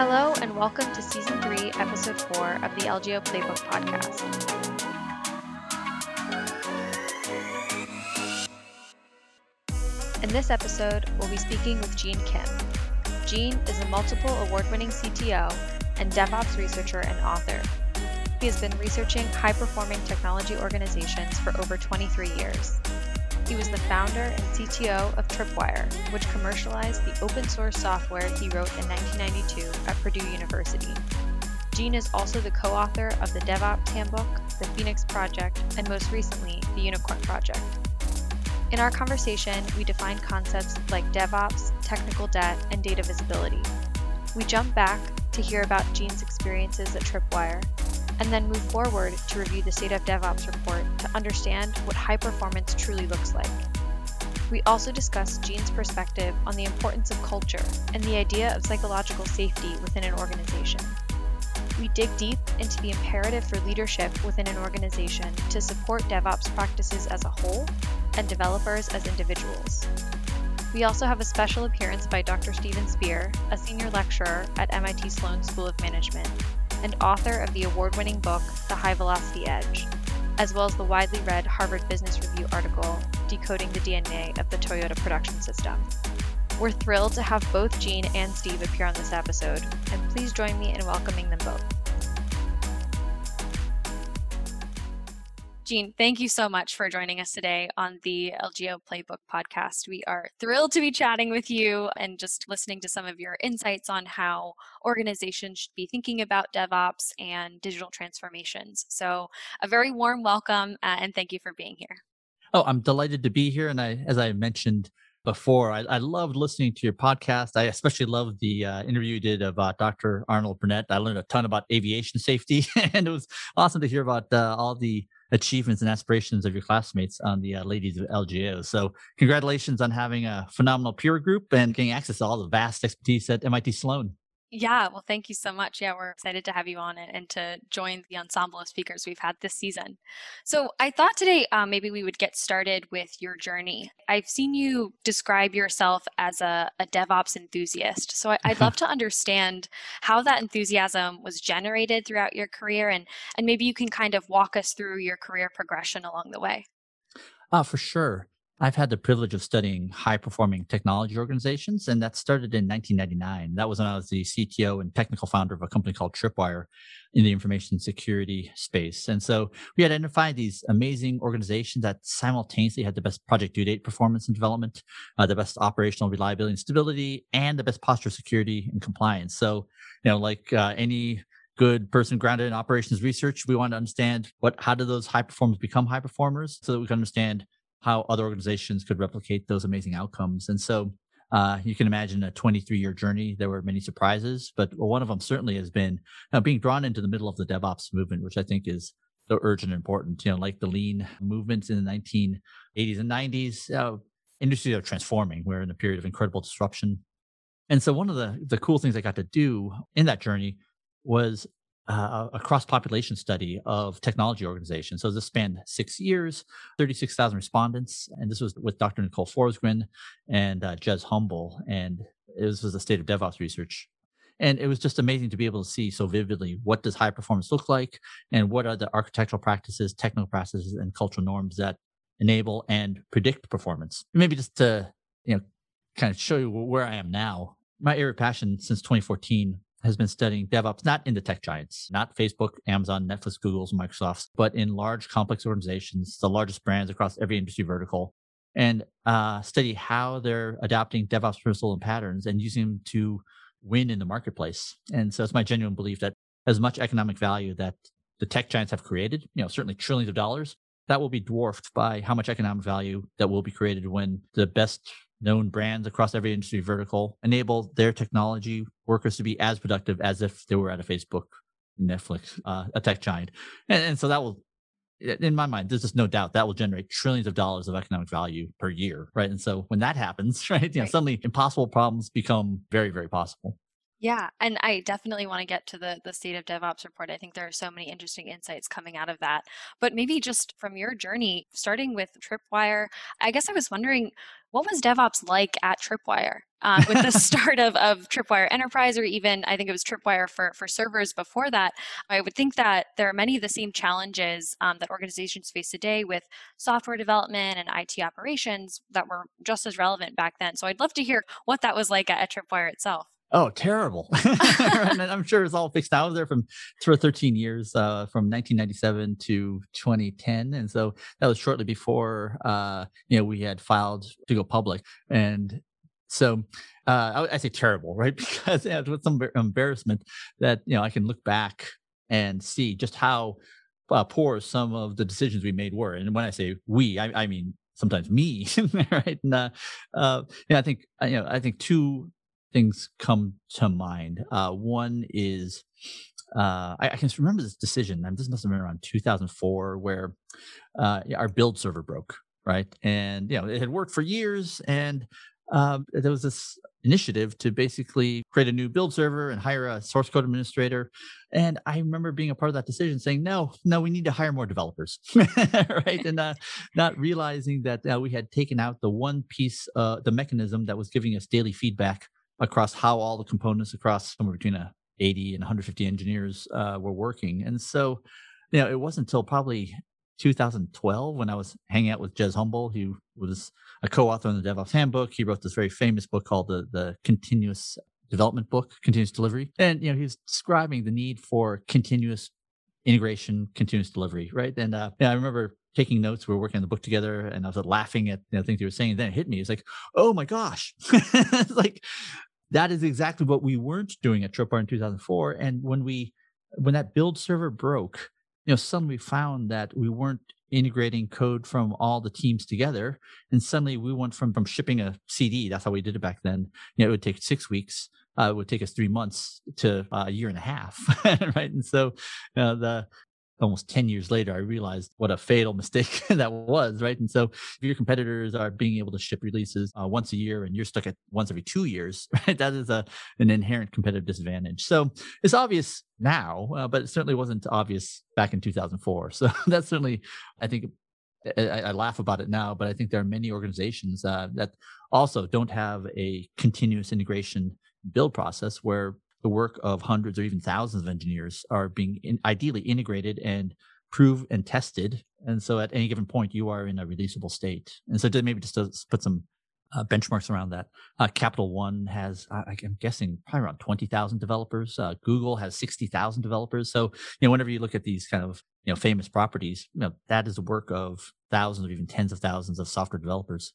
Hello, and welcome to Season 3, Episode 4 of the LGO Playbook Podcast. In this episode, we'll be speaking with Gene Kim. Gene is a multiple award winning CTO and DevOps researcher and author. He has been researching high performing technology organizations for over 23 years. He was the founder and CTO of Tripwire, which commercialized the open source software he wrote in 1992 at Purdue University. Gene is also the co author of the DevOps Handbook, the Phoenix Project, and most recently, the Unicorn Project. In our conversation, we define concepts like DevOps, technical debt, and data visibility. We jump back to hear about Gene's experiences at Tripwire and then move forward to review the State of DevOps report to understand what high performance truly looks like. We also discuss Gene's perspective on the importance of culture and the idea of psychological safety within an organization. We dig deep into the imperative for leadership within an organization to support DevOps practices as a whole and developers as individuals. We also have a special appearance by Dr. Steven Spear, a senior lecturer at MIT Sloan School of Management, and author of the award winning book, The High Velocity Edge, as well as the widely read Harvard Business Review article, Decoding the DNA of the Toyota Production System. We're thrilled to have both Gene and Steve appear on this episode, and please join me in welcoming them both. Gene, thank you so much for joining us today on the LGO Playbook podcast. We are thrilled to be chatting with you and just listening to some of your insights on how organizations should be thinking about DevOps and digital transformations. So, a very warm welcome uh, and thank you for being here. Oh, I'm delighted to be here. And I, as I mentioned before, I, I loved listening to your podcast. I especially loved the uh, interview you did about Dr. Arnold Barnett. I learned a ton about aviation safety, and it was awesome to hear about uh, all the achievements and aspirations of your classmates on the uh, ladies of LGO. So, congratulations on having a phenomenal peer group and getting access to all the vast expertise at MIT Sloan. Yeah, well, thank you so much. Yeah, we're excited to have you on it and to join the ensemble of speakers we've had this season. So, I thought today um, maybe we would get started with your journey. I've seen you describe yourself as a, a DevOps enthusiast. So, I, would love to understand how that enthusiasm was generated throughout your career, and and maybe you can kind of walk us through your career progression along the way. Uh, for sure. I've had the privilege of studying high performing technology organizations, and that started in 1999. That was when I was the CTO and technical founder of a company called Tripwire in the information security space. And so we identified these amazing organizations that simultaneously had the best project due date performance and development, uh, the best operational reliability and stability, and the best posture security and compliance. So, you know, like uh, any good person grounded in operations research, we want to understand what how do those high performers become high performers so that we can understand how other organizations could replicate those amazing outcomes. And so uh, you can imagine a 23 year journey. There were many surprises, but one of them certainly has been uh, being drawn into the middle of the DevOps movement, which I think is so urgent and important. You know, like the lean movements in the 1980s and 90s, uh, industries are transforming. We're in a period of incredible disruption. And so one of the, the cool things I got to do in that journey was uh, a cross population study of technology organizations. So this spanned six years, 36,000 respondents. And this was with Dr. Nicole Forsgren and uh, Jez Humble. And this was a state of DevOps research. And it was just amazing to be able to see so vividly what does high performance look like and what are the architectural practices, technical practices, and cultural norms that enable and predict performance. Maybe just to, you know, kind of show you where I am now. My area of passion since 2014 has been studying DevOps, not in the tech giants, not Facebook, Amazon, Netflix, Google's, Microsoft's, but in large, complex organizations, the largest brands across every industry vertical, and uh, study how they're adopting DevOps principles and patterns and using them to win in the marketplace. And so it's my genuine belief that as much economic value that the tech giants have created, you know, certainly trillions of dollars, that will be dwarfed by how much economic value that will be created when the best known brands across every industry vertical enable their technology workers to be as productive as if they were at a Facebook, Netflix, uh, a tech giant. And, and so that will, in my mind, there's just no doubt that will generate trillions of dollars of economic value per year, right? And so when that happens, right, you know, right. suddenly impossible problems become very, very possible. Yeah, and I definitely want to get to the the state of DevOps report. I think there are so many interesting insights coming out of that. But maybe just from your journey, starting with Tripwire, I guess I was wondering what was DevOps like at Tripwire? um, with the start of, of Tripwire Enterprise, or even I think it was Tripwire for, for servers before that, I would think that there are many of the same challenges um, that organizations face today with software development and IT operations that were just as relevant back then. So I'd love to hear what that was like at, at Tripwire itself. Oh, terrible. I'm sure it's all fixed. I was there from for 13 years, uh, from 1997 to 2010. And so that was shortly before, uh, you know, we had filed to go public. And so uh, I, I, say terrible, right? Because yeah, with some embarrassment that, you know, I can look back and see just how uh, poor some of the decisions we made were. And when I say we, I, I mean sometimes me, right? And uh, uh, yeah, I think uh, you know, I think two things come to mind. Uh, one is uh, I, I, can remember this decision. And this must have been around 2004, where uh, our build server broke, right? And you know it had worked for years, and um, there was this initiative to basically create a new build server and hire a source code administrator. And I remember being a part of that decision, saying, "No, no, we need to hire more developers," right? and uh, not realizing that uh, we had taken out the one piece, uh, the mechanism that was giving us daily feedback across how all the components across somewhere between a 80 and 150 engineers uh, were working. And so, you know, it wasn't until probably 2012 when I was hanging out with Jez Humble, who was a co-author in the DevOps Handbook. He wrote this very famous book called the the Continuous Development Book, Continuous Delivery, and you know he was describing the need for continuous integration, continuous delivery, right? And uh, yeah, I remember taking notes. We were working on the book together, and I was laughing at you know, things you were saying. Then it hit me. It's like, oh my gosh, it's like that is exactly what we weren't doing at Tripwire in 2004. And when we when that build server broke, you know, suddenly we found that we weren't integrating code from all the teams together. And suddenly we went from from shipping a CD, that's how we did it back then. You know, it would take six weeks. Uh, it would take us three months to uh, a year and a half, right? And so uh, the almost 10 years later, I realized what a fatal mistake that was, right? And so if your competitors are being able to ship releases uh, once a year and you're stuck at once every two years, right? That is a, an inherent competitive disadvantage. So it's obvious now, uh, but it certainly wasn't obvious back in 2004. So that's certainly, I think, I, I, laugh about it now, but I think there are many organizations uh, that also don't have a continuous integration build process where the work of hundreds or even thousands of engineers are being in, ideally integrated and proved and tested. And so at any given point, you are in a releasable state. And so maybe just to put some uh, benchmarks around that, uh, Capital One has, I'm guessing, probably around 20,000 developers. Uh, Google has 60,000 developers. So, you know, whenever you look at these kind of, you know, famous properties, you know, that is the work of thousands or even tens of thousands of software developers.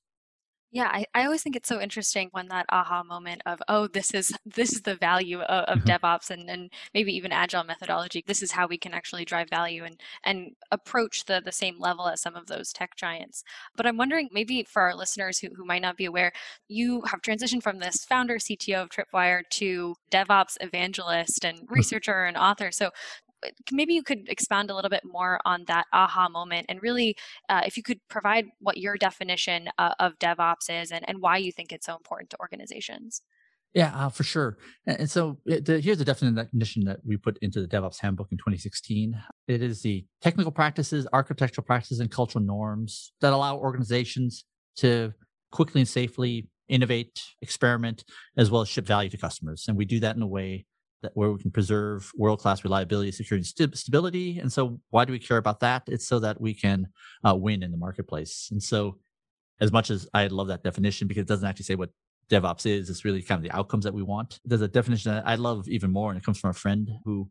Yeah, I, I always think it's so interesting when that aha moment of, oh, this is this is the value of, of mm-hmm. DevOps and, and maybe even agile methodology. This is how we can actually drive value and and approach the the same level as some of those tech giants. But I'm wondering, maybe for our listeners who, who might not be aware, you have transitioned from this founder CTO of Tripwire to DevOps evangelist and mm-hmm. researcher and author. So maybe you could expand a little bit more on that aha moment and really uh, if you could provide what your definition uh, of devops is and, and why you think it's so important to organizations yeah, uh, for sure. And, so the, here's the definition that we put into the DevOps Handbook in 2016. It is the technical practices, architectural practices, and cultural norms that allow organizations to quickly and safely innovate, experiment, as well as ship value to customers. And we do that in a way where we can preserve world class reliability, security, st- stability. And so, why do we care about that? It's so that we can uh, win in the marketplace. And so, as much as I love that definition because it doesn't actually say what DevOps is, it's really kind of the outcomes that we want. There's a definition that I love even more, and it comes from a friend who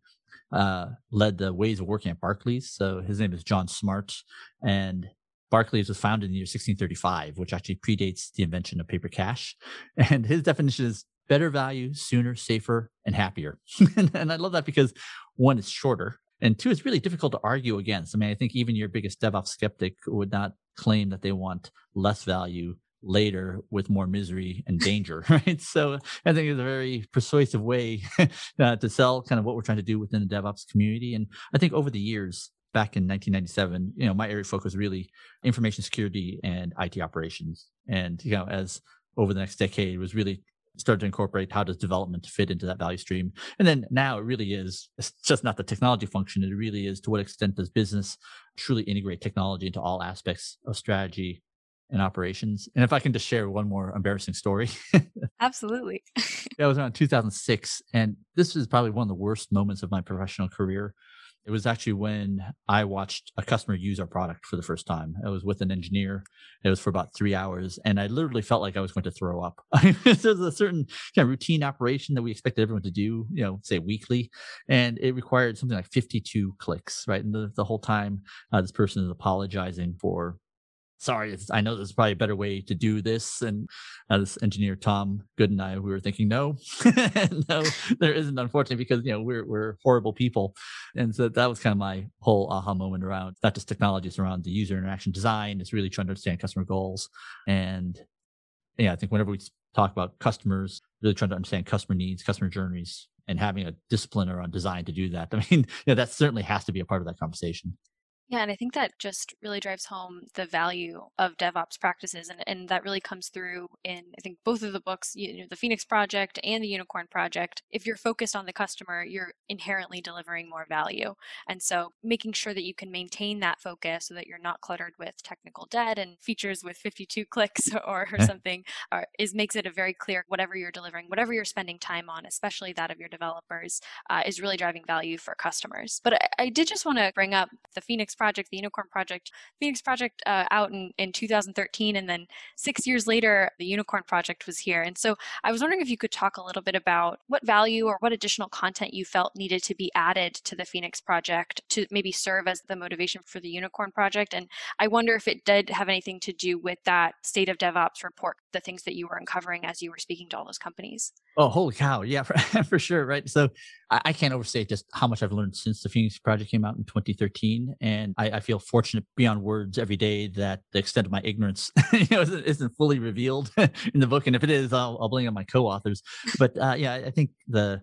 uh, led the ways of working at Barclays. So his name is John Smart, and Barclays was founded in the year 1635, which actually predates the invention of paper cash. And his definition is better value, sooner, safer, and happier. and, and I love that because one, it's shorter. And two, it's really difficult to argue against. I mean, I think even your biggest DevOps skeptic would not claim that they want less value later with more misery and danger, right? So I think it's a very persuasive way uh, to sell kind of what we're trying to do within the DevOps community. And I think over the years, back in 1997, you know, my area of focus really information security and IT operations. And, you know, as over the next decade it was really start to incorporate how does development fit into that value stream and then now it really is it's just not the technology function it really is to what extent does business truly integrate technology into all aspects of strategy and operations. And if I can just share one more embarrassing story. Absolutely. that was around 2006. And this is probably one of the worst moments of my professional career. It was actually when I watched a customer use our product for the first time. I was with an engineer. It was for about three hours, and I literally felt like I was going to throw up. There's a certain kind of routine operation that we expected everyone to do, you know, say weekly, and it required something like 52 clicks, right? And the, the whole time, uh, this person is apologizing for sorry, I know there's probably a better way to do this. And uh, this engineer Tom Good and I, we were thinking, no, no, there isn't, unfortunately, because you know we're we're horrible people. And so that was kind of my whole aha moment around not just technology, it's around the user interaction design. It's really trying to understand customer goals. And yeah, I think whenever we talk about customers, really trying to understand customer needs, customer journeys, and having a discipline around design to do that. I mean, you know, that certainly has to be a part of that conversation. Yeah, and I think that just really drives home the value of DevOps practices, and, and that really comes through in I think both of the books, you know, the Phoenix Project and the Unicorn Project. If you're focused on the customer, you're inherently delivering more value, and so making sure that you can maintain that focus so that you're not cluttered with technical debt and features with 52 clicks or, or something, or is makes it a very clear whatever you're delivering, whatever you're spending time on, especially that of your developers, uh, is really driving value for customers. But I, I did just want to bring up the Phoenix project, the Unicorn project, Phoenix project uh, out in, in 2013, and then six years later, the Unicorn project was here. And so I was wondering if you could talk a little bit about what value or what additional content you felt needed to be added to the Phoenix project to maybe serve as the motivation for the Unicorn project. And I wonder if it did have anything to do with that state of DevOps report, the things that you were uncovering as you were speaking to all those companies. Oh, holy cow. Yeah, for, for sure. Right. So I, I, can't overstate just how much I've learned since the Phoenix Project came out in 2013. And I, I feel fortunate beyond words every day that the extent of my ignorance you know, isn't, fully revealed in the book. And if it is, I'll, I'll blame on my co authors. But uh, yeah, I think the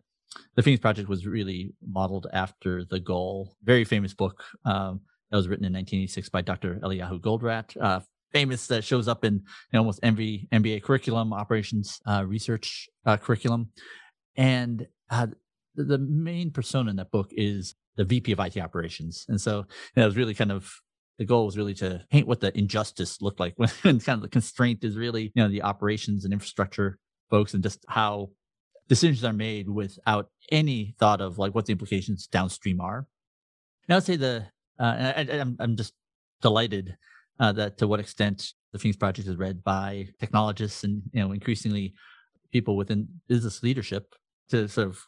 the Phoenix Project was really modeled after the goal. Very famous book um, that was written in 1986 by Dr. Eliyahu Goldratt. Uh, famous that shows up in you know, almost every MBA curriculum, operations uh, research uh, curriculum. And uh, the, main persona in that book is the VP of IT operations. And so it was really kind of the goal was really to paint what the injustice looked like when kind of the constraint is really, you know, the operations and infrastructure folks and just how decisions are made without any thought of like what the implications downstream are. And I would say the, uh, I, I'm, I'm just delighted uh, that to what extent the Phoenix Project is read by technologists and you know increasingly people within business leadership to sort of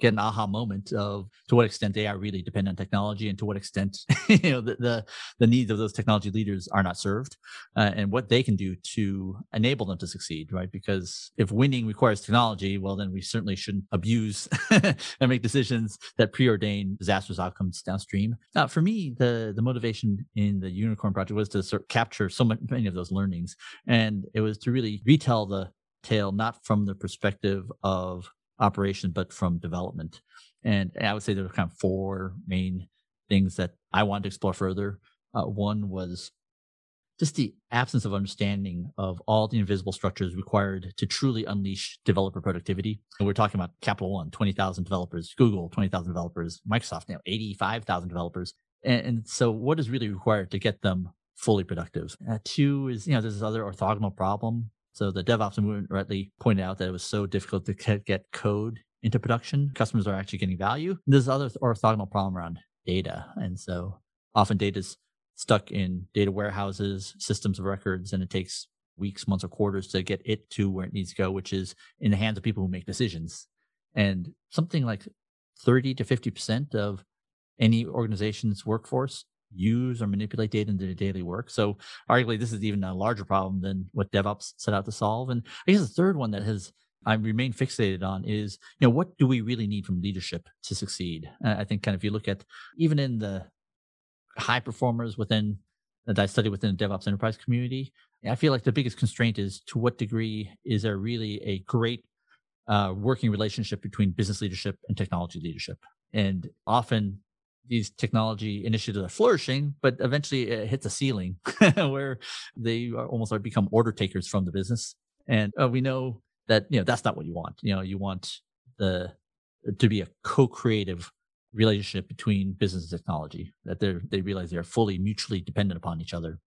get an aha moment of to what extent they are really dependent on technology and to what extent you know the, the, the needs of those technology leaders are not served uh, and what they can do to enable them to succeed right? Because if winning requires technology well then we certainly shouldn't abuse and make decisions that preordain disastrous outcomes downstream. Now for me the the motivation in the unicorn project was to sort of capture so many of those learnings and it was to really retell the tale not from the perspective of operation, but from development. And I would say there were kind of four main things that I wanted to explore further. Uh, one was just the absence of understanding of all the invisible structures required to truly unleash developer productivity. And we're talking about Capital One, 20,000 developers, Google, 20,000 developers, Microsoft now 85,000 developers. And, and, so what is really required to get them fully productive? Uh, two is, you know, there's this other orthogonal problem so the DevOps movement rightly pointed out that it was so difficult to get code into production. Customers are actually getting value. There's other orthogonal problem around data. And so often data is stuck in data warehouses, systems of records, and it takes weeks, months, or quarters to get it to where it needs to go, which is in the hands of people who make decisions. And something like 30 to 50% of any organization's workforce use or manipulate data in their daily work. So arguably this is even a larger problem than what DevOps set out to solve. And I guess the third one that has I remain fixated on is, you know, what do we really need from leadership to succeed? Uh, I think kind of if you look at even in the high performers within that I study within the DevOps enterprise community, I feel like the biggest constraint is to what degree is there really a great uh, working relationship between business leadership and technology leadership? And often these technology initiatives are flourishing, but eventually it hits a ceiling where they almost like become order takers from the business. And uh, we know that you know that's not what you want. You know, you want the to be a co-creative relationship between business and technology that they they realize they're fully mutually dependent upon each other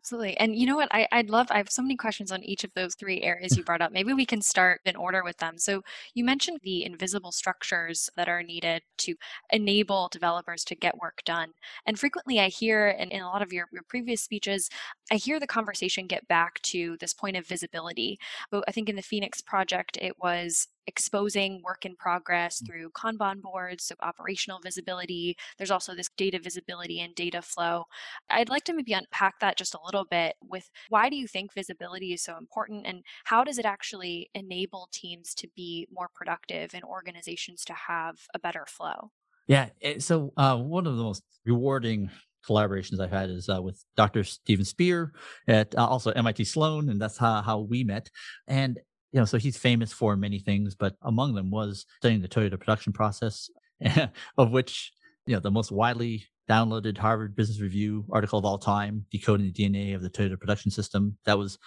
Absolutely. And you know what? I, I'd love, I have so many questions on each of those three areas you brought up. Maybe we can start in order with them. So you mentioned the invisible structures that are needed to enable developers to get work done. And frequently I hear, and in a lot of your, your previous speeches, I hear the conversation get back to this point of visibility. But I think in the Phoenix project, it was exposing work in progress mm. through Kanban boards, so operational visibility. There's also this data visibility and data flow. I'd like to maybe unpack that just a little bit with why do you think visibility is so important and how does it actually enable teams to be more productive and organizations to have a better flow? Yeah. Eh, so, uh, one of the most rewarding collaborations I've had is uh, with Dr. Steven Spear at uh, also MIT Sloan, and that's how, how we met. And you know, so he's famous for many things, but among them was studying the Toyota production process, of which, you know, the most widely downloaded Harvard Business Review article of all time, decoding the DNA of the Toyota production system. That was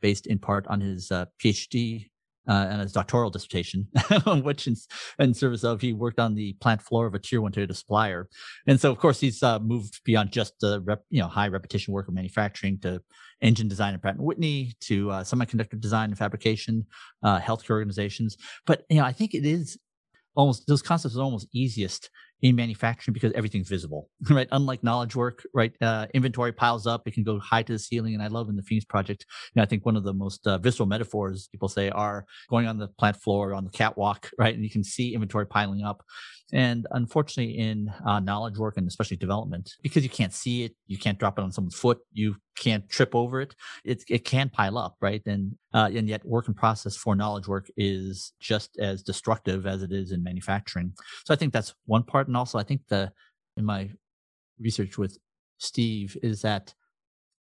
based in part on his uh, PhD uh, and his doctoral dissertation, which in, in, service of he worked on the plant floor of a tier one Toyota supplier. And so, of course, he's uh, moved beyond just the rep, you know high repetition work of manufacturing to engine design at Pratt and Whitney to uh, semiconductor design and fabrication, uh, healthcare organizations. But you know, I think it is almost those concepts are almost easiest in manufacturing because everything's visible, right? Unlike knowledge work, right? Uh, inventory piles up; it can go high to the ceiling. And I love in the Phoenix project, you know, I think one of the most uh, visceral metaphors people say are going on the plant floor on the catwalk, right? And you can see inventory piling up. And unfortunately, in uh, knowledge work and especially development, because you can't see it, you can't drop it on someone's foot, you can't trip over it. It it can pile up, right? And uh, and yet, work in process for knowledge work is just as destructive as it is in manufacturing. So I think that's one part, and also I think the in my research with Steve is that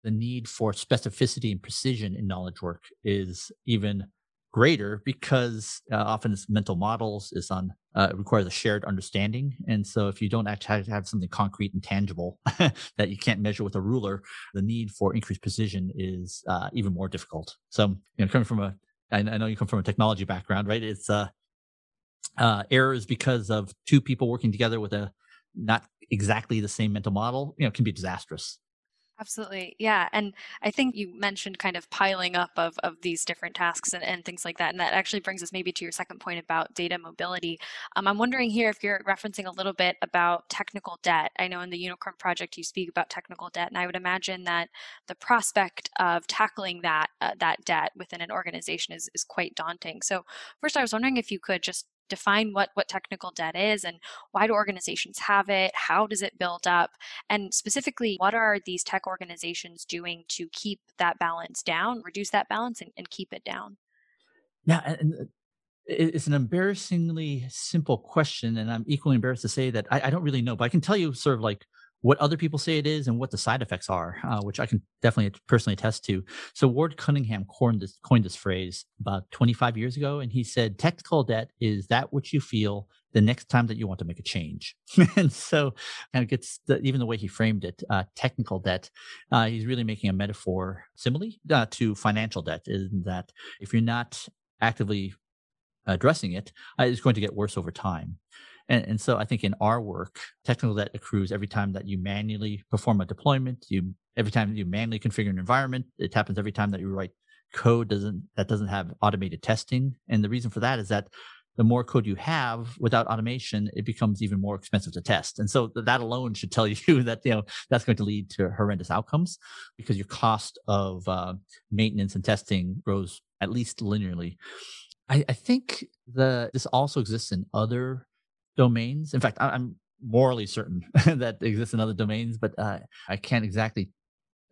the need for specificity and precision in knowledge work is even greater because uh, often it's mental models is on uh, it requires a shared understanding. And so if you don't actually have something concrete and tangible that you can't measure with a ruler the need for increased precision is uh, even more difficult. So you know coming from a I, know you come from a technology background right? It's uh, uh errors because of two people working together with a not exactly the same mental model you know can be disastrous Absolutely. Yeah. And I think you mentioned kind of piling up of, of these different tasks and, and things like that. And that actually brings us maybe to your second point about data mobility. Um, I'm wondering here if you're referencing a little bit about technical debt. I know in the Unicorn Project you speak about technical debt, and I would imagine that the prospect of tackling that uh, that debt within an organization is, is quite daunting. So first, I was wondering if you could just define what what technical debt is and why do organizations have it how does it build up and specifically what are these tech organizations doing to keep that balance down reduce that balance and, and keep it down? Yeah and uh, it's an embarrassingly simple question and i'm equally embarrassed to say that I, I don't really know but i can tell you sort of like what other people say it is and what the side effects are, uh, which I can definitely personally attest to. So Ward Cunningham coined this, coined this phrase about 25 years ago, and he said, "Technical debt is that which you feel the next time that you want to make a change." and so, kind of gets the, even the way he framed it, uh, technical debt. Uh, he's really making a metaphor simile uh, to financial debt, in that if you're not actively addressing it, uh, it's going to get worse over time. And, and so I think in our work, technical debt accrues every time that you manually perform a deployment. You every time you manually configure an environment. It happens every time that you write code doesn't that doesn't have automated testing. And the reason for that is that the more code you have without automation, it becomes even more expensive to test. And so that alone should tell you that you know that's going to lead to horrendous outcomes because your cost of uh, maintenance and testing grows at least linearly. I, I think the this also exists in other domains. In fact, I, am morally certain that exists in other domains, but uh, I can't exactly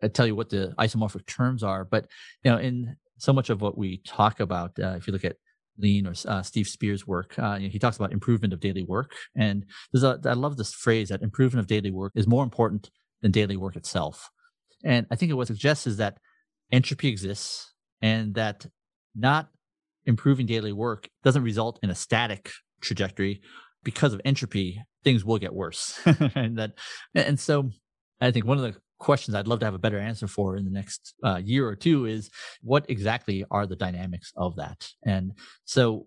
uh, tell you what the isomorphic terms are. But you know, in so much of what we talk about, uh, if you look at Lean or uh, Steve Spears' work, uh, you know, he talks about improvement of daily work, and there's a, I love this phrase that improvement of daily work is more important than daily work itself. And I think what it suggests is that entropy exists, and that not improving daily work doesn't result in a static trajectory because of entropy, things will get worse. and that, and so I think one of the questions I'd love to have a better answer for in the next uh, year or two is what exactly are the dynamics of that? And so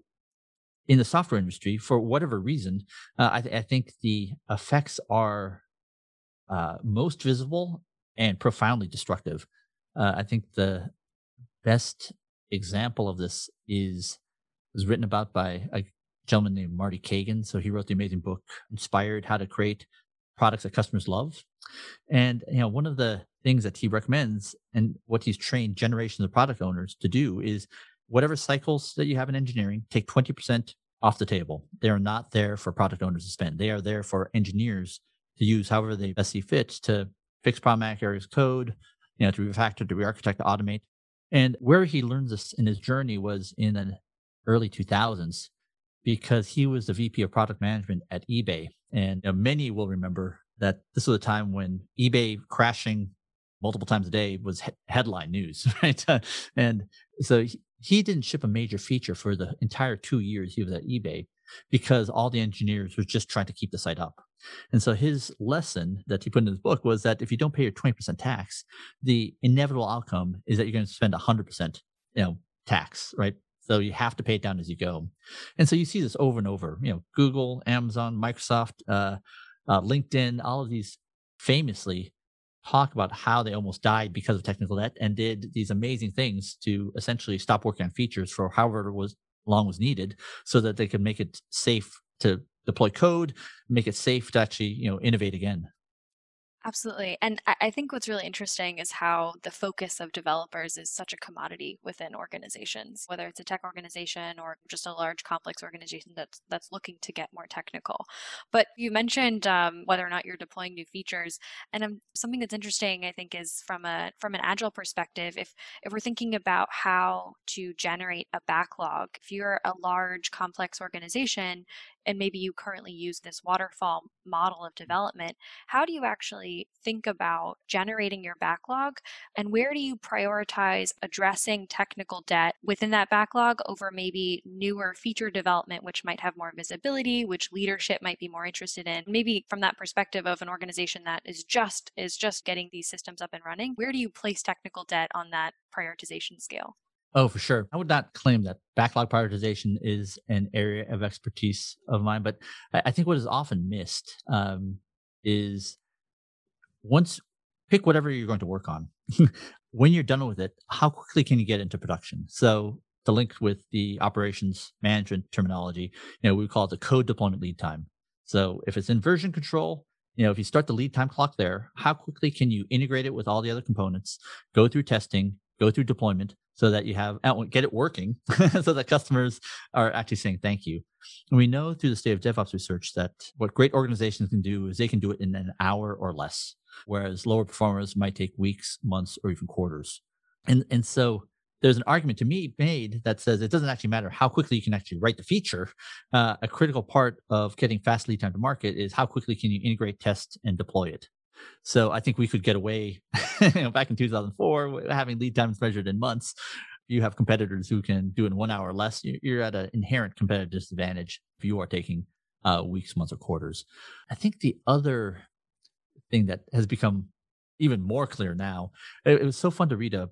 in the software industry, for whatever reason, uh, I, th- I, think the effects are uh, most visible and profoundly destructive Uh, I think the best example of this is was written about by a gentleman named Marty Cagan. So he wrote the amazing book Inspired: How to Create Products That Customers Love. And you know, one of the things that he recommends and what he's trained generations of product owners to do is whatever cycles that you have in engineering, take 20% off the table. They are not there for product owners to spend. They are there for engineers to use however they best see fit to fix problematic areas code, you know, to refactor, to re-architect, to automate. And where he learned this in his journey was in the early 2000s because he was the VP of product management at eBay. And you know, many will remember that this was a time when eBay crashing multiple times a day was he- headline news, right? and so he, he didn't ship a major feature for the entire two years he was at eBay because all the engineers were just trying to keep the site up. And so his lesson that he put in his book was that if you don't pay your 20% tax, the inevitable outcome is that you're going to spend 100%, you know, tax, right? So you have to pay it down as you go. And so you see this over and over, you know, Google, Amazon, Microsoft, uh, uh, LinkedIn, all of these famously talk about how they almost died because of technical debt and did these amazing things to essentially stop working on features for however was long was needed so that they could make it safe to deploy code, make it safe to actually, you know, innovate again. Absolutely. And I think what's really interesting is how the focus of developers is such a commodity within organizations, whether it's a tech organization or just a large complex organization that's that's looking to get more technical. But you mentioned um, whether or not you're deploying new features, and um, something that's interesting, I think, is from a from an agile perspective. If if we're thinking about how to generate a backlog, if you're a large complex organization, and maybe you currently use this waterfall model of mm. development, how do you actually think about generating your backlog and where do you prioritize addressing technical debt within that backlog over maybe newer feature development, which might have more visibility, which leadership might be more interested in? Maybe from that perspective of an organization that is just is just getting these systems up and running, where do you place technical debt on that prioritization scale? Oh, for sure. I would not claim that backlog prioritization is an area of expertise of mine, but I, think what is often missed um, is once pick whatever you're going to work on. when you're done with it, how quickly can you get into production? So the link with the operations management terminology, you know, we call it the code deployment lead time. So if it's in version control, you know, if you start the lead time clock there, how quickly can you integrate it with all the other components, go through testing, go through deployment, so that you have get it working so that customers are actually saying thank you. And we know through the state of DevOps research that what great organizations can do is they can do it in an hour or less, whereas lower performers might take weeks, months, or even quarters. And and so there's an argument to me made that says it doesn't actually matter how quickly you can actually write the feature. Uh, a critical part of getting fast lead time to market is how quickly can you integrate, test, and deploy it. So I think we could get away you know, back in 2004 having lead times measured in months. You have competitors who can do it in one hour less. You're at an inherent competitive disadvantage if you are taking uh, weeks, months, or quarters. I think the other thing that has become even more clear now, it, it was so fun to read a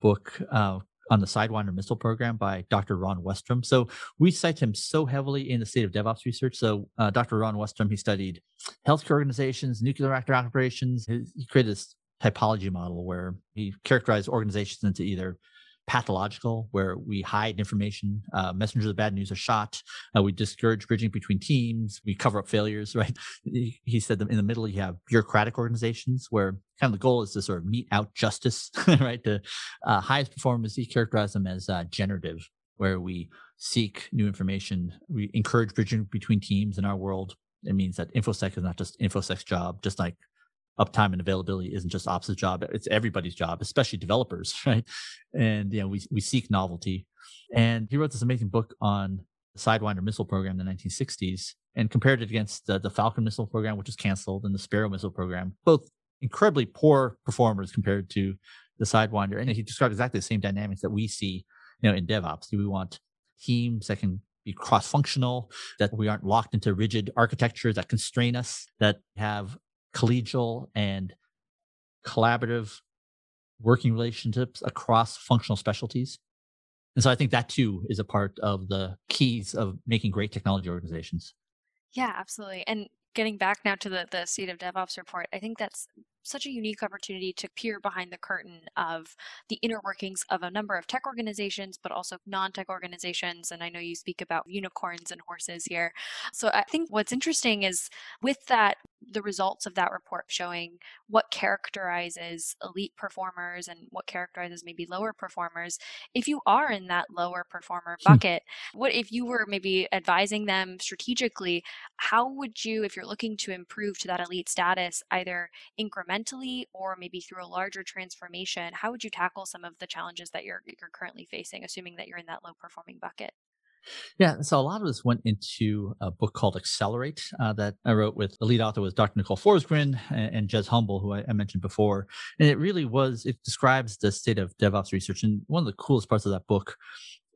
book uh, on the Sidewinder missile program by Dr. Ron Westrum. So we cite him so heavily in the state of DevOps research. So uh, Dr. Ron Westrum, he studied healthcare organizations, nuclear reactor operations. He created this typology model where he characterized organizations into either pathological, where we hide information. Uh, messengers of bad news are shot. Uh, we discourage bridging between teams. We cover up failures, right? He said that in the middle, you have bureaucratic organizations where kind of the goal is to sort of mete out justice, right? The uh, highest performers, he characterized them as uh, generative, where we seek new information. We encourage bridging between teams in our world. It means that InfoSec is not just InfoSec's job, just like uptime and availability isn't just ops' job; it's everybody's job, especially developers, right? And you know, we we seek novelty. And he wrote this amazing book on the Sidewinder missile program in the 1960s and compared it against the, the Falcon missile program, which was canceled, and the Sparrow missile program, both incredibly poor performers compared to the Sidewinder. And he described exactly the same dynamics that we see, you know, in DevOps. Do we want teams that can be cross-functional, that we aren't locked into rigid architectures that constrain us, that have collegial and collaborative working relationships across functional specialties. And so I think that too is a part of the keys of making great technology organizations. Yeah, absolutely. And getting back now to the, the state of DevOps report, I think that's such a unique opportunity to peer behind the curtain of the inner workings of a number of tech organizations, but also non tech organizations. And I know you speak about unicorns and horses here. So I think what's interesting is with that, the results of that report showing what characterizes elite performers and what characterizes maybe lower performers. If you are in that lower performer hmm. bucket, what if you were maybe advising them strategically, how would you, if you're looking to improve to that elite status, either incrementally or maybe through a larger transformation, how would you tackle some of the challenges that you're you're currently facing, assuming that you're in that low performing bucket? Yeah, so a lot of this went into a book called Accelerate uh, that I wrote with the lead author was Dr. Nicole Forsgren and, and Jez Humble, who I, I, mentioned before. And it really was, it describes the state of DevOps research. And one of the coolest parts of that book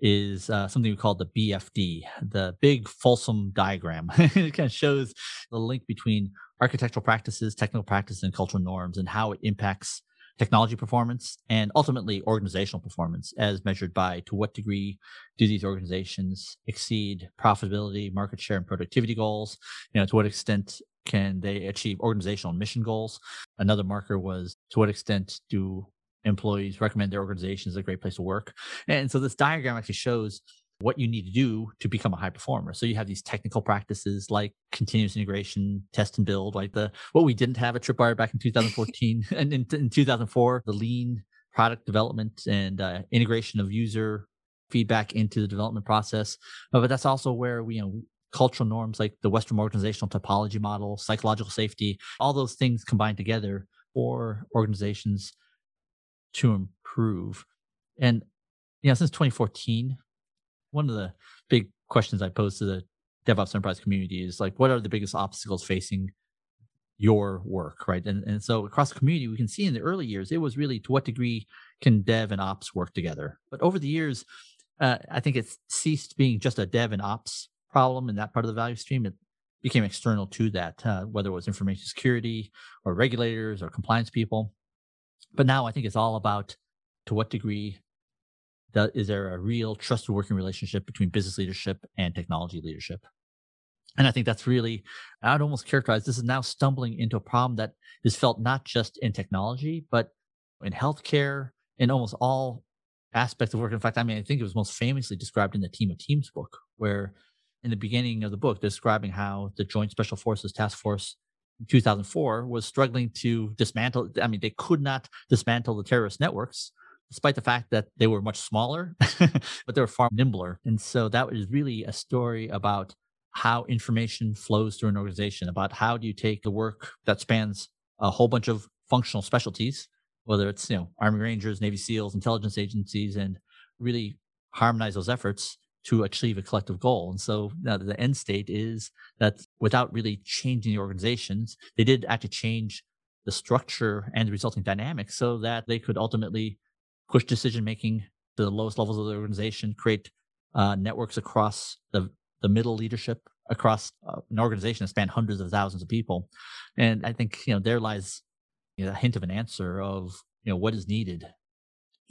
is uh, something we call the BFD, the big Folsom diagram. it kind of shows the link between architectural practices, technical practices, and cultural norms and how it impacts technology performance and ultimately organizational performance as measured by to what degree do these organizations exceed profitability market share and productivity goals you know to what extent can they achieve organizational mission goals another marker was to what extent do employees recommend their organization as a great place to work and so this diagram actually shows what you need to do to become a high performer. So you have these technical practices like continuous integration, test and build, like the what we didn't have at Tripwire back in 2014 and in, in, 2004, the lean product development and uh, integration of user feedback into the development process. Uh, but that's also where we, you know, cultural norms like the Westrum organizational typology model, psychological safety, all those things combined together for organizations to improve. And you know, since 2014, one of the big questions I pose to the DevOps enterprise community is like, what are the biggest obstacles facing your work, right? And and so across the community, we can see in the early years, it was really to what degree can dev and ops work together. But over the years, uh, I think it's ceased being just a dev and ops problem in that part of the value stream. It became external to that, uh, whether it was information security or regulators or compliance people. But now I think it's all about to what degree is there a real trusted working relationship between business leadership and technology leadership? And I think that's really, I'd almost characterize this is now stumbling into a problem that is felt not just in technology, but in healthcare, in almost all aspects of work. In fact, I mean, I think it was most famously described in the Team of Teams book, where in the beginning of the book, describing how the Joint Special Forces Task Force 2004 was struggling to dismantle. I mean, they could not dismantle the terrorist networks despite the fact that they were much smaller, but they were far nimbler. And so that was really a story about how information flows through an organization, about how do you take the work that spans a whole bunch of functional specialties, whether it's, you know, Army Rangers, Navy SEALs, intelligence agencies, and really harmonize those efforts to achieve a collective goal. And so the end state is that without really changing the organizations, they did actually change the structure and the resulting dynamics so that they could ultimately push decision making to the lowest levels of the organization, create uh, networks across the the middle leadership across uh, an organization that span hundreds of thousands of people. And I think you know there lies you know, a hint of an answer of you know what is needed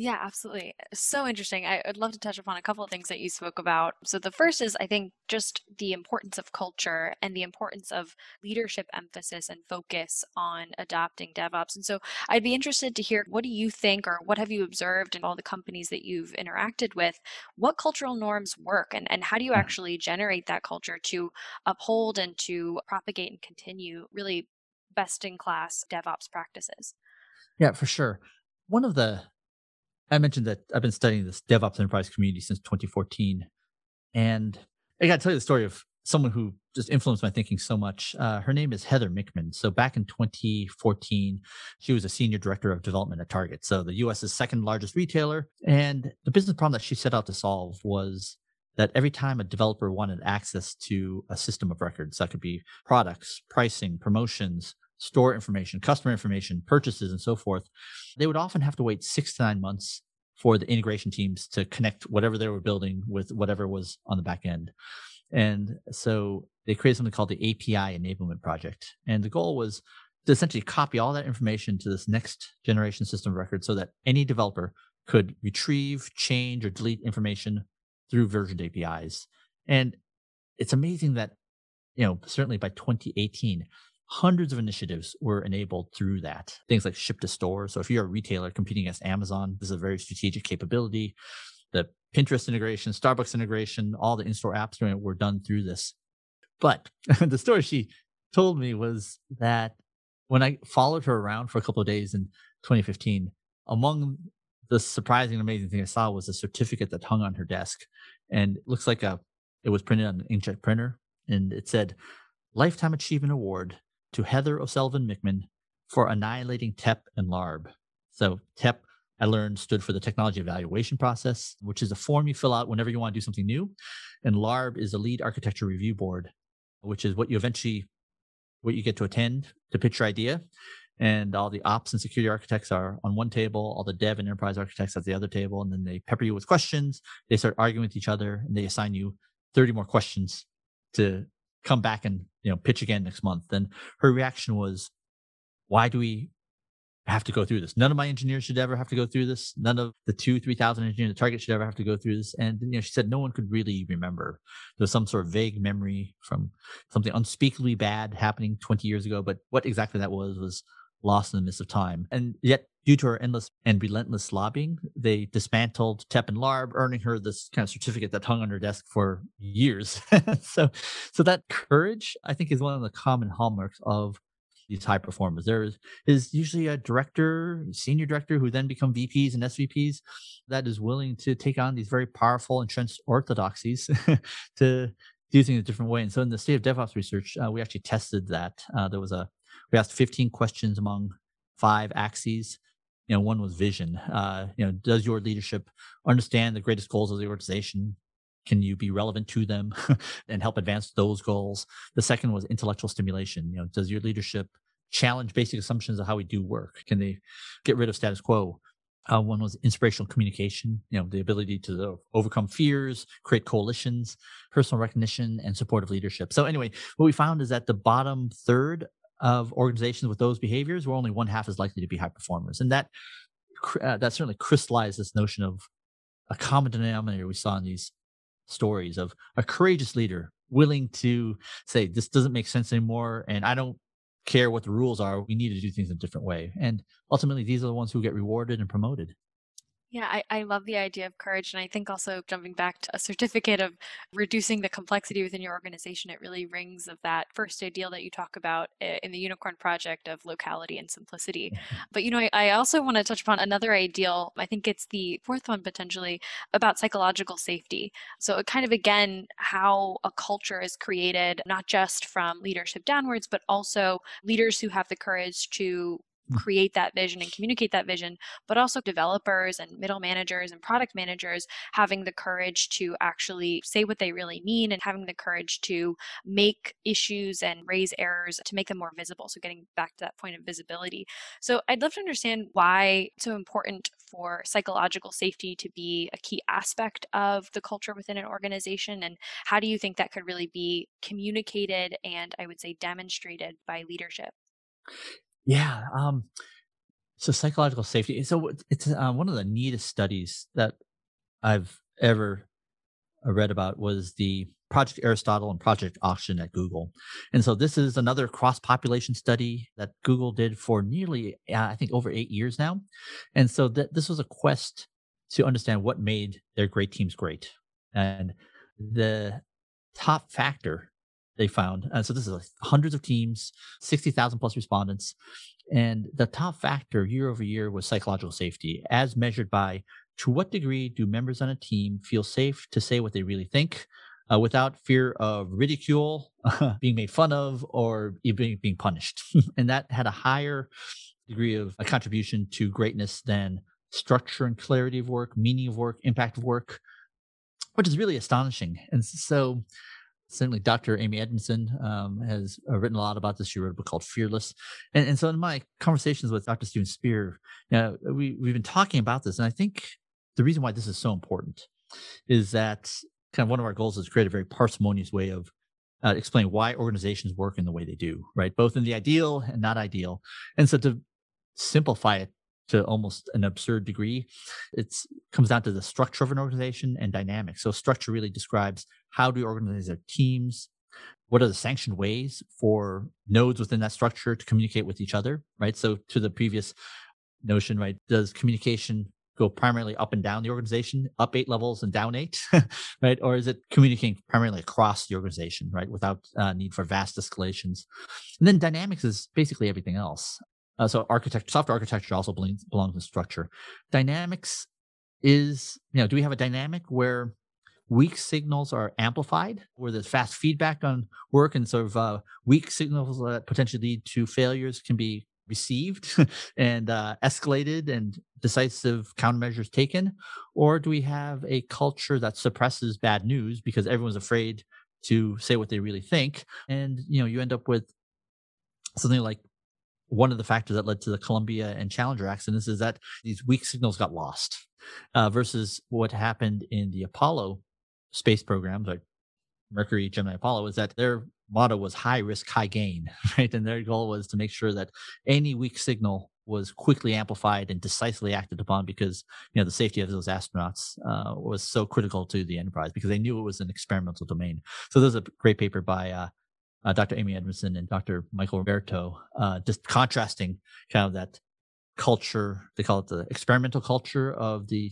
yeah, absolutely. So interesting. I would love to touch upon a couple of things that you spoke about. So, the first is, I think, just the importance of culture and the importance of leadership emphasis and focus on adopting DevOps. And so, I'd be interested to hear what do you think, or what have you observed in all the companies that you've interacted with? What cultural norms work, and, and how do you mm. actually generate that culture to uphold and to propagate and continue really best in class DevOps practices? Yeah, for sure. One of the I mentioned that I've been studying this DevOps enterprise community since 2014. And I got to tell you the story of someone who just influenced my thinking so much. Uh, her name is Heather Mickman. So back in 2014, she was a senior director of development at Target. So the US's second largest retailer. And the business problem that she set out to solve was that every time a developer wanted access to a system of records, that could be products, pricing, promotions, store information, customer information, purchases, and so forth, they would often have to wait six to nine months for the integration teams to connect whatever they were building with whatever was on the back end. And so they created something called the API Enablement Project. And the goal was to essentially copy all that information to this next generation system record so that any developer could retrieve, change, or delete information through versioned APIs. And it's amazing that you know, certainly by 2018, hundreds of initiatives were enabled through that. Things like ship to store. So if you're a retailer competing against Amazon, this is a very strategic capability. The Pinterest integration, Starbucks integration, all the in-store apps were done through this. But the story she told me was that when I followed her around for a couple of days in 2015, among the surprising, amazing thing I saw was a certificate that hung on her desk, and it looks like a it was printed on an inkjet printer, and it said "Lifetime Achievement Award to Heather O'Sullivan Mickman for annihilating TEP and LARB." So TEP, I learned, stood for the Technology Evaluation Process, which is a form you fill out whenever you want to do something new, and LARB is the Lead Architecture Review Board, which is what you eventually what you get to attend to pitch your idea. And all the ops and security architects are on one table all the dev and enterprise architects at the other table and then they pepper you with questions. They start arguing with each other and they assign you 30 more questions to come back and you know pitch again next month and her reaction was why do we have to go through this? None of my engineers should ever have to go through this. None of the two 3000 engineers at target should ever have to go through this. And you know she said no one could really remember. There was some sort of vague memory from something unspeakably bad happening 20 years ago but what exactly that was was lost in the midst of time. And yet, due to her endless and relentless lobbying, they dismantled Tep and Larb, earning her this kind of certificate that hung on her desk for years. so, so that courage, I think, is one of the common hallmarks of these high performers. There is, is usually a director, senior director, who then become VPs and SVPs that is willing to take on these very powerful entrenched orthodoxies to do things a different way. And so, in the state of DevOps research, uh, we actually tested that. Uh, there was a we asked 15 questions among five axes. You know, one was vision. Uh, you know, does your leadership understand the greatest goals of the organization? Can you be relevant to them and help advance those goals? The second was intellectual stimulation. You know, does your leadership challenge basic assumptions of how we do work? Can they get rid of status quo? Uh, one was inspirational communication, you know, the ability to overcome fears, create coalitions, personal recognition, and supportive leadership. So anyway, what we found is that the bottom third of organizations with those behaviors were only one half as likely to be high performers, and that uh, that certainly crystallized this notion of a common denominator we saw in these stories of a courageous leader willing to say this doesn't make sense anymore, and I don't care what the rules are. We need to do things a different way, and ultimately, these are the ones who get rewarded and promoted. Yeah, I, I love the idea of courage. And I think also jumping back to a certificate of reducing the complexity within your organization, it really rings of that first ideal that you talk about eh, in the Unicorn Project of locality and simplicity. Mm-hmm. But, you know, I, I also want to touch upon another ideal. I think it's the fourth one potentially about psychological safety. So, kind of again, how a culture is created, not just from leadership downwards, but also leaders who have the courage to. Mm. create that vision and communicate that vision, but also developers and middle managers and product managers having the courage to actually say what they really mean and having the courage to make issues and raise errors to make them more visible. So, getting back to that point of visibility. So, I'd love to understand why it's so important for psychological safety to be a key aspect of the culture within an organization. And how do you think that could really be communicated and I would say demonstrated by leadership? Yeah. Um, so psychological safety. So it's uh, one of the neatest studies that I've ever uh, read about was the Project Aristotle and Project Oxygen at Google. And so this is another cross population study that Google did for nearly, uh, I think, over eight years now. And so th- this was a quest to understand what made their great teams great. And the top factor they found. Uh, so this is hundreds of teams, 60,000 plus respondents. And the top factor year over year was psychological safety, as measured by to what degree do members on a team feel safe to say what they really think uh, without fear of ridicule, being made fun of, or being, being punished. and that had a higher degree of a contribution to greatness than structure and clarity of work, meaning of work, impact of work, which is really astonishing. And so certainly Dr. Amy Edmondson um, has uh, written a lot about this. She wrote a book called Fearless. And, and so in my conversations with Dr. Steven Spear, you know, we, we've been talking about this. And I think the reason why this is so important is that kind of one of our goals is to create a very parsimonious way of uh, explaining why organizations work in the way they do, right? Both in the ideal and not ideal. And so to simplify it to almost an absurd degree. It comes down to the structure of an organization and dynamics. So structure really describes how do we organize our teams, what are the sanctioned ways for nodes within that structure to communicate with each other, right? So to the previous notion, right, does communication go primarily up and down the organization, up eight levels and down eight, right? Or is it communicating primarily across the organization, right, without uh, need for vast escalations? And then dynamics is basically everything else. Uh, so architecture, software architecture also belongs, belongs in structure. Dynamics is, you know, do we have a dynamic where weak signals are amplified, where there's fast feedback on work, and sort of uh, weak signals that potentially lead to failures can be received and uh, escalated and decisive countermeasures taken? Or do we have a culture that suppresses bad news because everyone's afraid to say what they really think? And, you know, you end up with something like one of the factors that led to the Columbia and Challenger accidents is that these weak signals got lost uh, versus what happened in the Apollo space programs like Mercury, Gemini, Apollo is that their motto was high risk, high gain, right? And their goal was to make sure that any weak signal was quickly amplified and decisively acted upon because you know the safety of those astronauts uh, was so critical to the enterprise because they knew it was an experimental domain. So there's a great paper by uh, uh, Dr. Amy Edmondson and Dr. Michael Roberto, uh, just contrasting kind of that culture. They call it the experimental culture of the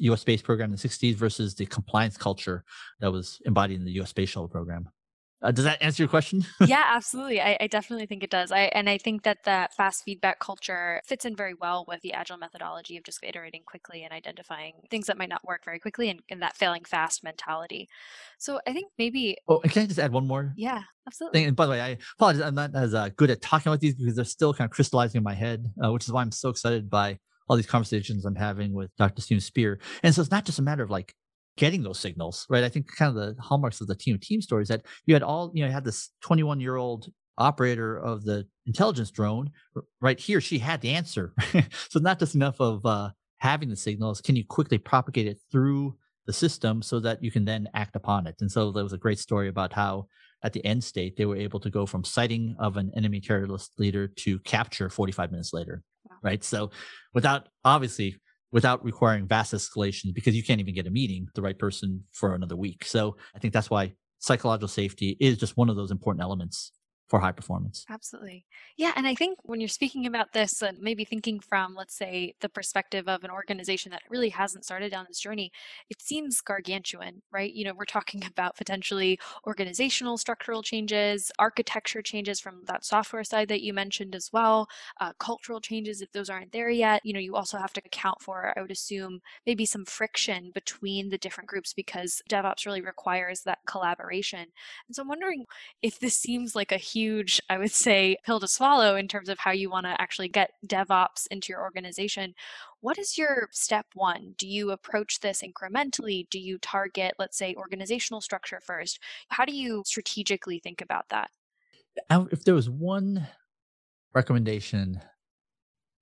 U.S. space program in the 60s versus the compliance culture that was embodied in the U.S. space shuttle program. Uh, does that answer your question? yeah, absolutely. I, I, definitely think it does. I and I think that that fast feedback culture fits in very well with the agile methodology of just iterating quickly and identifying things that might not work very quickly and, and that failing fast mentality. So I think maybe. Oh, can I just add one more? Yeah, absolutely. Thing? And by the way, I apologize. I'm not as uh, good at talking about these because they're still kind of crystallizing in my head, uh, which is why I'm so excited by all these conversations I'm having with Dr. Steven Spear. And so it's not just a matter of like getting those signals, right? I think kind of the hallmarks of the team of team stories that you had all, you know, you had this 21 year old operator of the intelligence drone, right here, she had the answer. so not just enough of uh, having the signals, can you quickly propagate it through the system so that you can then act upon it? And so there was a great story about how at the end state they were able to go from sighting of an enemy terrorist leader to capture 45 minutes later. Right. So without obviously without requiring vast escalations because you can't even get a meeting the right person for another week. So I think that's why psychological safety is just one of those important elements for high performance. Absolutely. Yeah. And I think when you're speaking about this, and maybe thinking from, let's say, the perspective of an organization that really hasn't started down this journey, it seems gargantuan, right? You know, we're talking about potentially organizational structural changes, architecture changes from that software side that you mentioned as well, uh, cultural changes if those aren't there yet. You know, you also have to account for, I would assume, maybe some friction between the different groups because DevOps really requires that collaboration. And so I'm wondering if this seems like a huge, I would say, pill to swallow in terms of how you want to actually get DevOps into your organization. What is your step one? Do you approach this incrementally? Do you target, let's say, organizational structure first? How do you strategically think about that? If there was one recommendation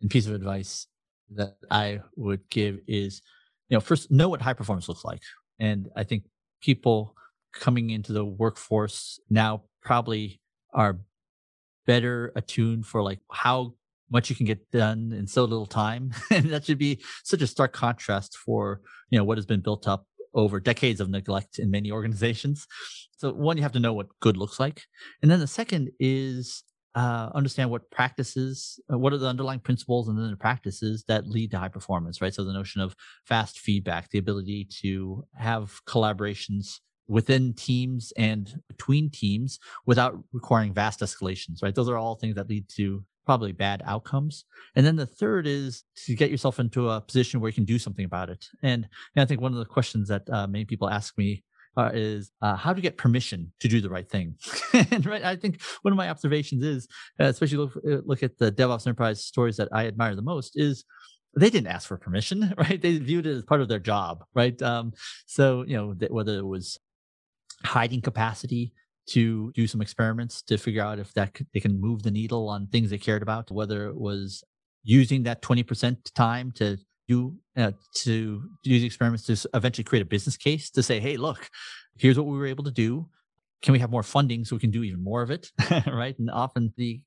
and piece of advice that I would give is, you know, first know what high performance looks like. And I think people coming into the workforce now probably are better attuned for like how much you can get done in so little time. And that should be such a stark contrast for you know what has been built up over decades of neglect in many organizations. So one you have to know what good looks like. And then the second is uh, understand what practices uh, what are the underlying principles and then the practices that lead to high performance right? So the notion of fast feedback the ability to have collaborations within teams and between teams without requiring vast escalations, right? Those are all things that lead to probably bad outcomes. And then the third is to get yourself into a position where you can do something about it. And, and I think one of the questions that uh, many people ask me uh, is uh, how to get permission to do the right thing. and right, I think one of my observations is, uh, especially look, uh, look at the DevOps enterprise stories that I admire the most, is they didn't ask for permission, right? They viewed it as part of their job, right? Um, so you know, whether it was hiding capacity to do some experiments to figure out if that could, they can move the needle on things they cared about, whether it was using that 20% time to do uh, to do the experiments to eventually create a business case to say, hey, look, here's what we were able to do. Can we have more funding so we can do even more of it? right. And often the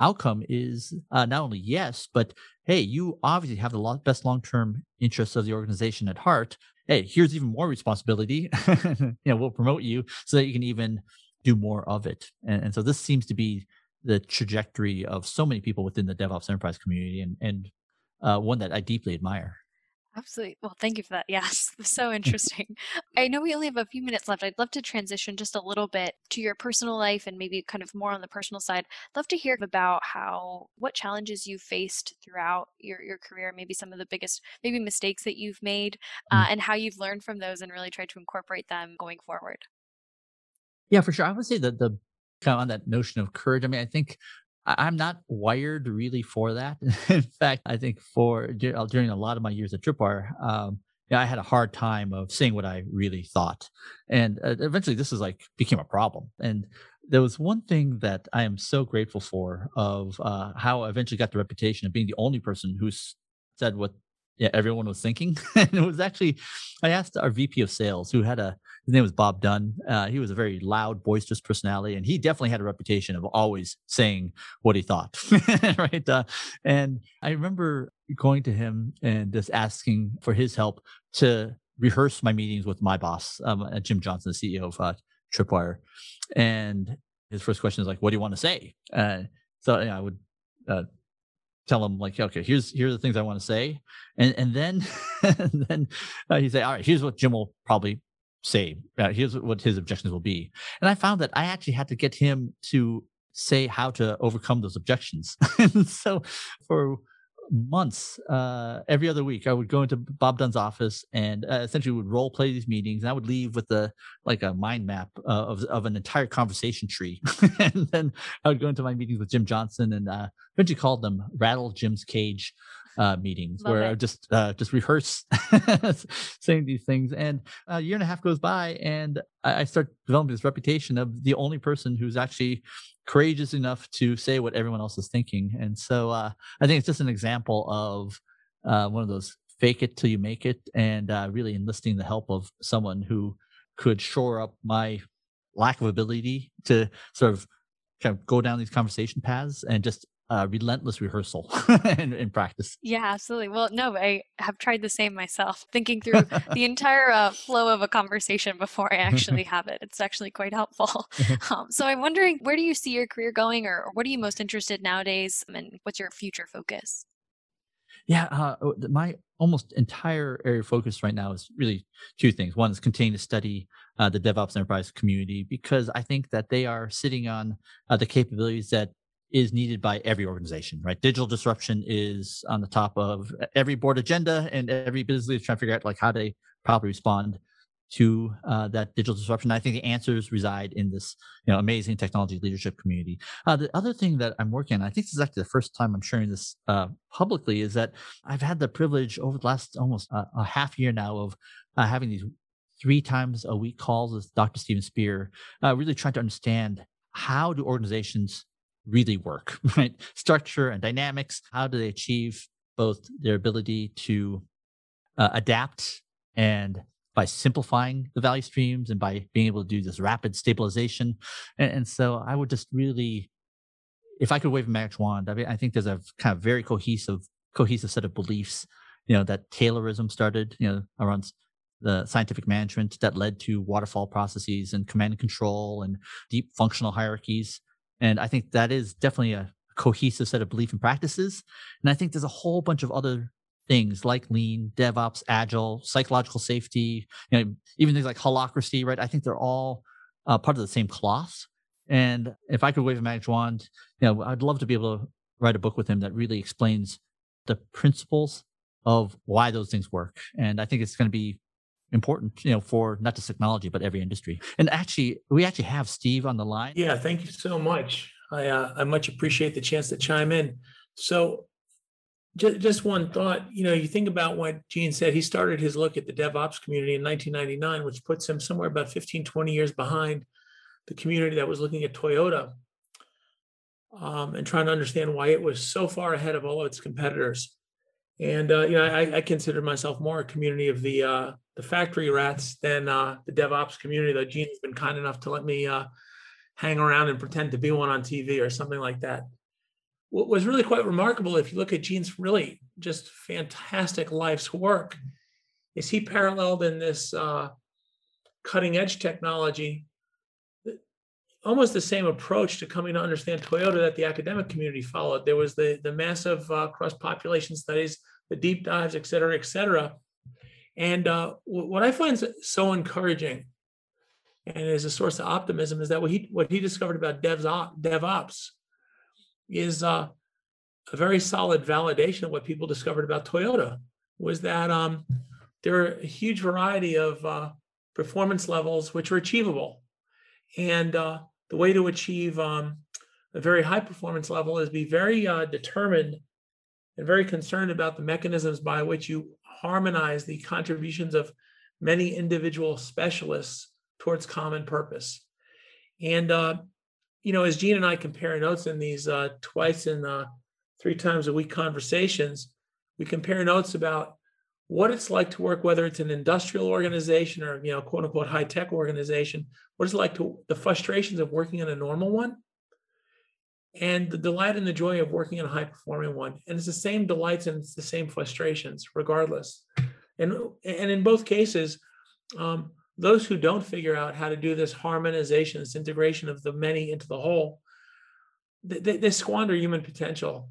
outcome is uh, not only yes, but hey, you obviously have the best long term interests of the organization at heart hey, here's even more responsibility. you know, we'll promote you so that you can even do more of it. And, and so this seems to be the trajectory of so many people within the DevOps enterprise community and, and uh, one that I deeply admire. Absolutely. Well, thank you for that. Yes, so interesting. I know we only have a few minutes left. I'd love to transition just a little bit to your personal life and maybe kind of more on the personal side. I'd love to hear about how what challenges you faced throughout your, your career, maybe some of the biggest maybe mistakes that you've made, uh, mm. and how you've learned from those and really tried to incorporate them going forward. Yeah, for sure. I would say that the kind of on that notion of courage. I mean, I think I'm not wired really for that. In fact, I think for uh, during a lot of my years at Tripwire, um, I had a hard time of saying what I really thought, and uh, eventually this is like became a problem. And there was one thing that I am so grateful for of uh, how I eventually got the reputation of being the only person who said what yeah, everyone was thinking. and it was actually, I asked our VP of sales, who had a, his name was Bob Dunn. Uh, he was a very loud, boisterous personality, and he definitely had a reputation of always saying what he thought. right. Uh, and I remember going to him and just asking for his help to rehearse my meetings with my boss, um, uh, Jim Johnson, the CEO of uh, Tripwire. And his first question is like, "What do you want to say?" Uh, so I would uh, tell him like, okay, here's here are the things I want to say, and and then and then uh, he say, all right, here's what Jim will probably say. Uh, here's what his objections will be. And I found that I actually had to get him to say how to overcome those objections. and so for months, uh, every other week, I would go into Bob Dunn's office and uh, essentially would role play these meetings. And I would leave with a like a mind map uh, of of an entire conversation tree. and then I would go into my meetings with Jim Johnson and uh, eventually called them "Rattle Jim's Cage." Uh, meetings Love where it. I just uh, just rehearse saying these things, and a year and a half goes by, and I, I start developing this reputation of the only person who's actually courageous enough to say what everyone else is thinking. And so uh, I think it's just an example of uh, one of those fake it till you make it and uh, really enlisting the help of someone who could shore up my lack of ability to sort of kind of go down these conversation paths and just uh, relentless rehearsal and, in, practice. Yeah, absolutely. Well, no, I have tried the same myself, thinking through the entire uh, flow of a conversation before I actually have it. It's actually quite helpful. Um, so I'm wondering, where do you see your career going, or, or what are you most interested nowadays, and what's your future focus? Yeah, uh, my almost entire area of focus right now is really two things. One is continuing to study uh, the DevOps enterprise community because I think that they are sitting on uh, the capabilities that is needed by every organization, right? Digital disruption is on the top of every board agenda, and every business leader is trying to figure out like how they properly respond to uh, that digital disruption. I think the answers reside in this, you know, amazing technology leadership community. Uh, the other thing that I'm working on, I think this is actually the first time I'm sharing this uh, publicly, is that I've had the privilege over the last almost uh, a half year now of uh, having these three times a week calls with Dr. Steven Spear, uh, really trying to understand how do organizations really work, right? Structure and dynamics. How do they achieve both their ability to uh, adapt and by simplifying the value streams and by being able to do this rapid stabilization. And, and so I would just really, if I could wave a magic wand, I mean, I think there's a kind of very cohesive, cohesive set of beliefs, you know, that Taylorism started, you know, around the scientific management that led to waterfall processes and command and control and deep functional hierarchies and I think that is definitely a cohesive set of belief and practices. And I think there's a whole bunch of other things like lean, DevOps, agile, psychological safety, you know, even things like holacracy, right? I think they're all uh, part of the same cloth. And if I could wave a magic wand, you know, I'd love to be able to write a book with him that really explains the principles of why those things work. And I think it's going to be important, you know, for not just technology but every industry. And actually, we actually have Steve on the line. Yeah, thank you so much. I uh, I much appreciate the chance to chime in. So, just just one thought. You know, you think about what Gene said. He started his look at the DevOps community in 1999, which puts him somewhere about 15, 20 years behind the community that was looking at Toyota. Um, and trying to understand why it was so far ahead of all of its competitors. And uh, you know, I, I, consider myself more a community of the uh, the factory rats than uh, the DevOps community. Though Gene's been kind enough to let me uh, hang around and pretend to be one on TV or something like that. What was really quite remarkable, if you look at Gene's really just fantastic life's work, is he paralleled in this uh, cutting edge technology almost the same approach to coming to understand Toyota that the academic community followed. There was the, the massive uh, cross population studies, the deep dives, et cetera, et cetera. And uh, what I find so encouraging and is a source of optimism is that what he, what he discovered about DevOps, DevOps is uh, a very solid validation of what people discovered about Toyota was that um, there are a huge variety of uh, performance levels which are achievable. And uh, the way to achieve um, a very high performance level is be very uh, determined and very concerned about the mechanisms by which you harmonize the contributions of many individual specialists towards common purpose. And, uh, you know, as Gene and I compare notes in these uh, twice and uh, three times a week conversations, we compare notes about what it's like to work, whether it's an industrial organization or, you know, quote unquote high tech organization, what it's like to the frustrations of working in a normal one and the delight and the joy of working in a high performing one. And it's the same delights and it's the same frustrations, regardless. And, and in both cases, um, those who don't figure out how to do this harmonization, this integration of the many into the whole, they, they squander human potential.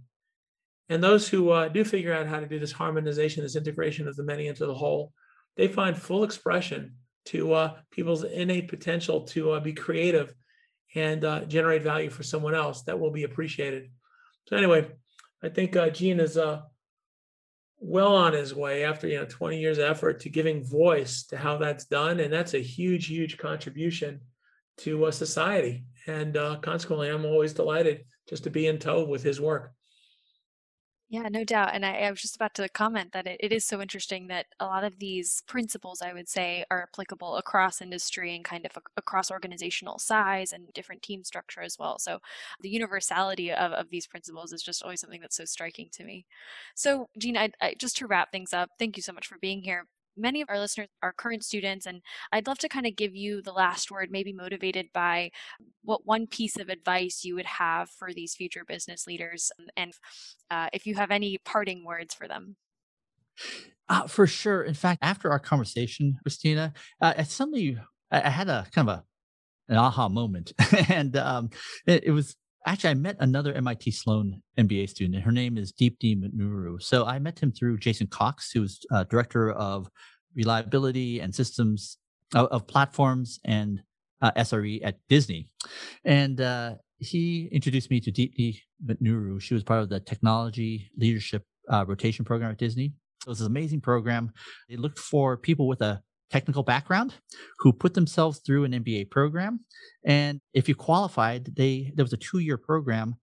And those who uh, do figure out how to do this harmonization, this integration of the many into the whole, they find full expression to uh, people's innate potential to uh, be creative and uh, generate value for someone else that will be appreciated. So anyway, I think uh, Gene is uh, well on his way after you know 20 years of effort to giving voice to how that's done, and that's a huge, huge contribution to uh, society. And uh, consequently, I'm always delighted just to be in tow with his work. Yeah, no doubt. And I, I was just about to comment that it, it is so interesting that a lot of these principles, I would say, are applicable across industry and kind of across organizational size and different team structure as well. So the universality of, of these principles is just always something that's so striking to me. So, Gene, I, I, just to wrap things up, thank you so much for being here many of our listeners are current students, and I'd love to kind of give you the last word, maybe motivated by what one piece of advice you would have for these future business leaders, and uh, if you have any parting words for them. Uh, for sure. In fact, after our conversation, Christina, uh, I suddenly I, had a kind of a an aha moment, and um, it, it was actually I met another MIT Sloan MBA student. and Her name is Deepti Mutnuru. So I met him through Jason Cox, who's uh, director of reliability and systems of, of platforms and uh, SRE at Disney, and uh, he introduced me to Deepti Mutnuru. She was part of the technology leadership uh, rotation program at Disney. So it was an amazing program. They looked for people with a technical background who put themselves through an MBA program. And if you qualified, they there was a two year program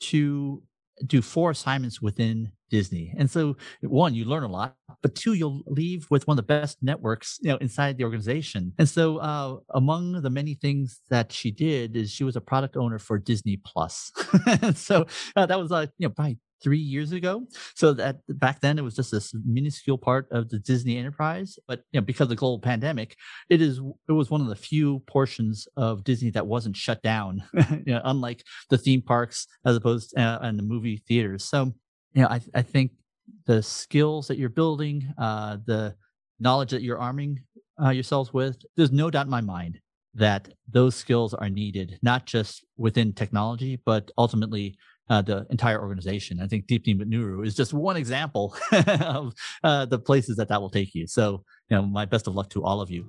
to do four assignments within Disney. And so one, you learn a lot, but two, you'll leave with one of the best networks, you know, inside the organization. And so uh, among the many things that she did is she was a product owner for Disney Plus. so uh, that was uh, you know, probably three years ago. So that back then it was just this minuscule part of the Disney enterprise. But you know, because of the global pandemic, it is it was one of the few portions of Disney that wasn't shut down. you know, unlike the theme parks as opposed uh, and the movie theaters. So you know, I I think the skills that you're building, uh, the knowledge that you're arming uh, yourselves with, there's no doubt in my mind that those skills are needed, not just within technology, but ultimately uh, the entire organization. I think Deepti Mutnuru is just one example of uh, the places that that will take you. So, you know, my best of luck to all of you.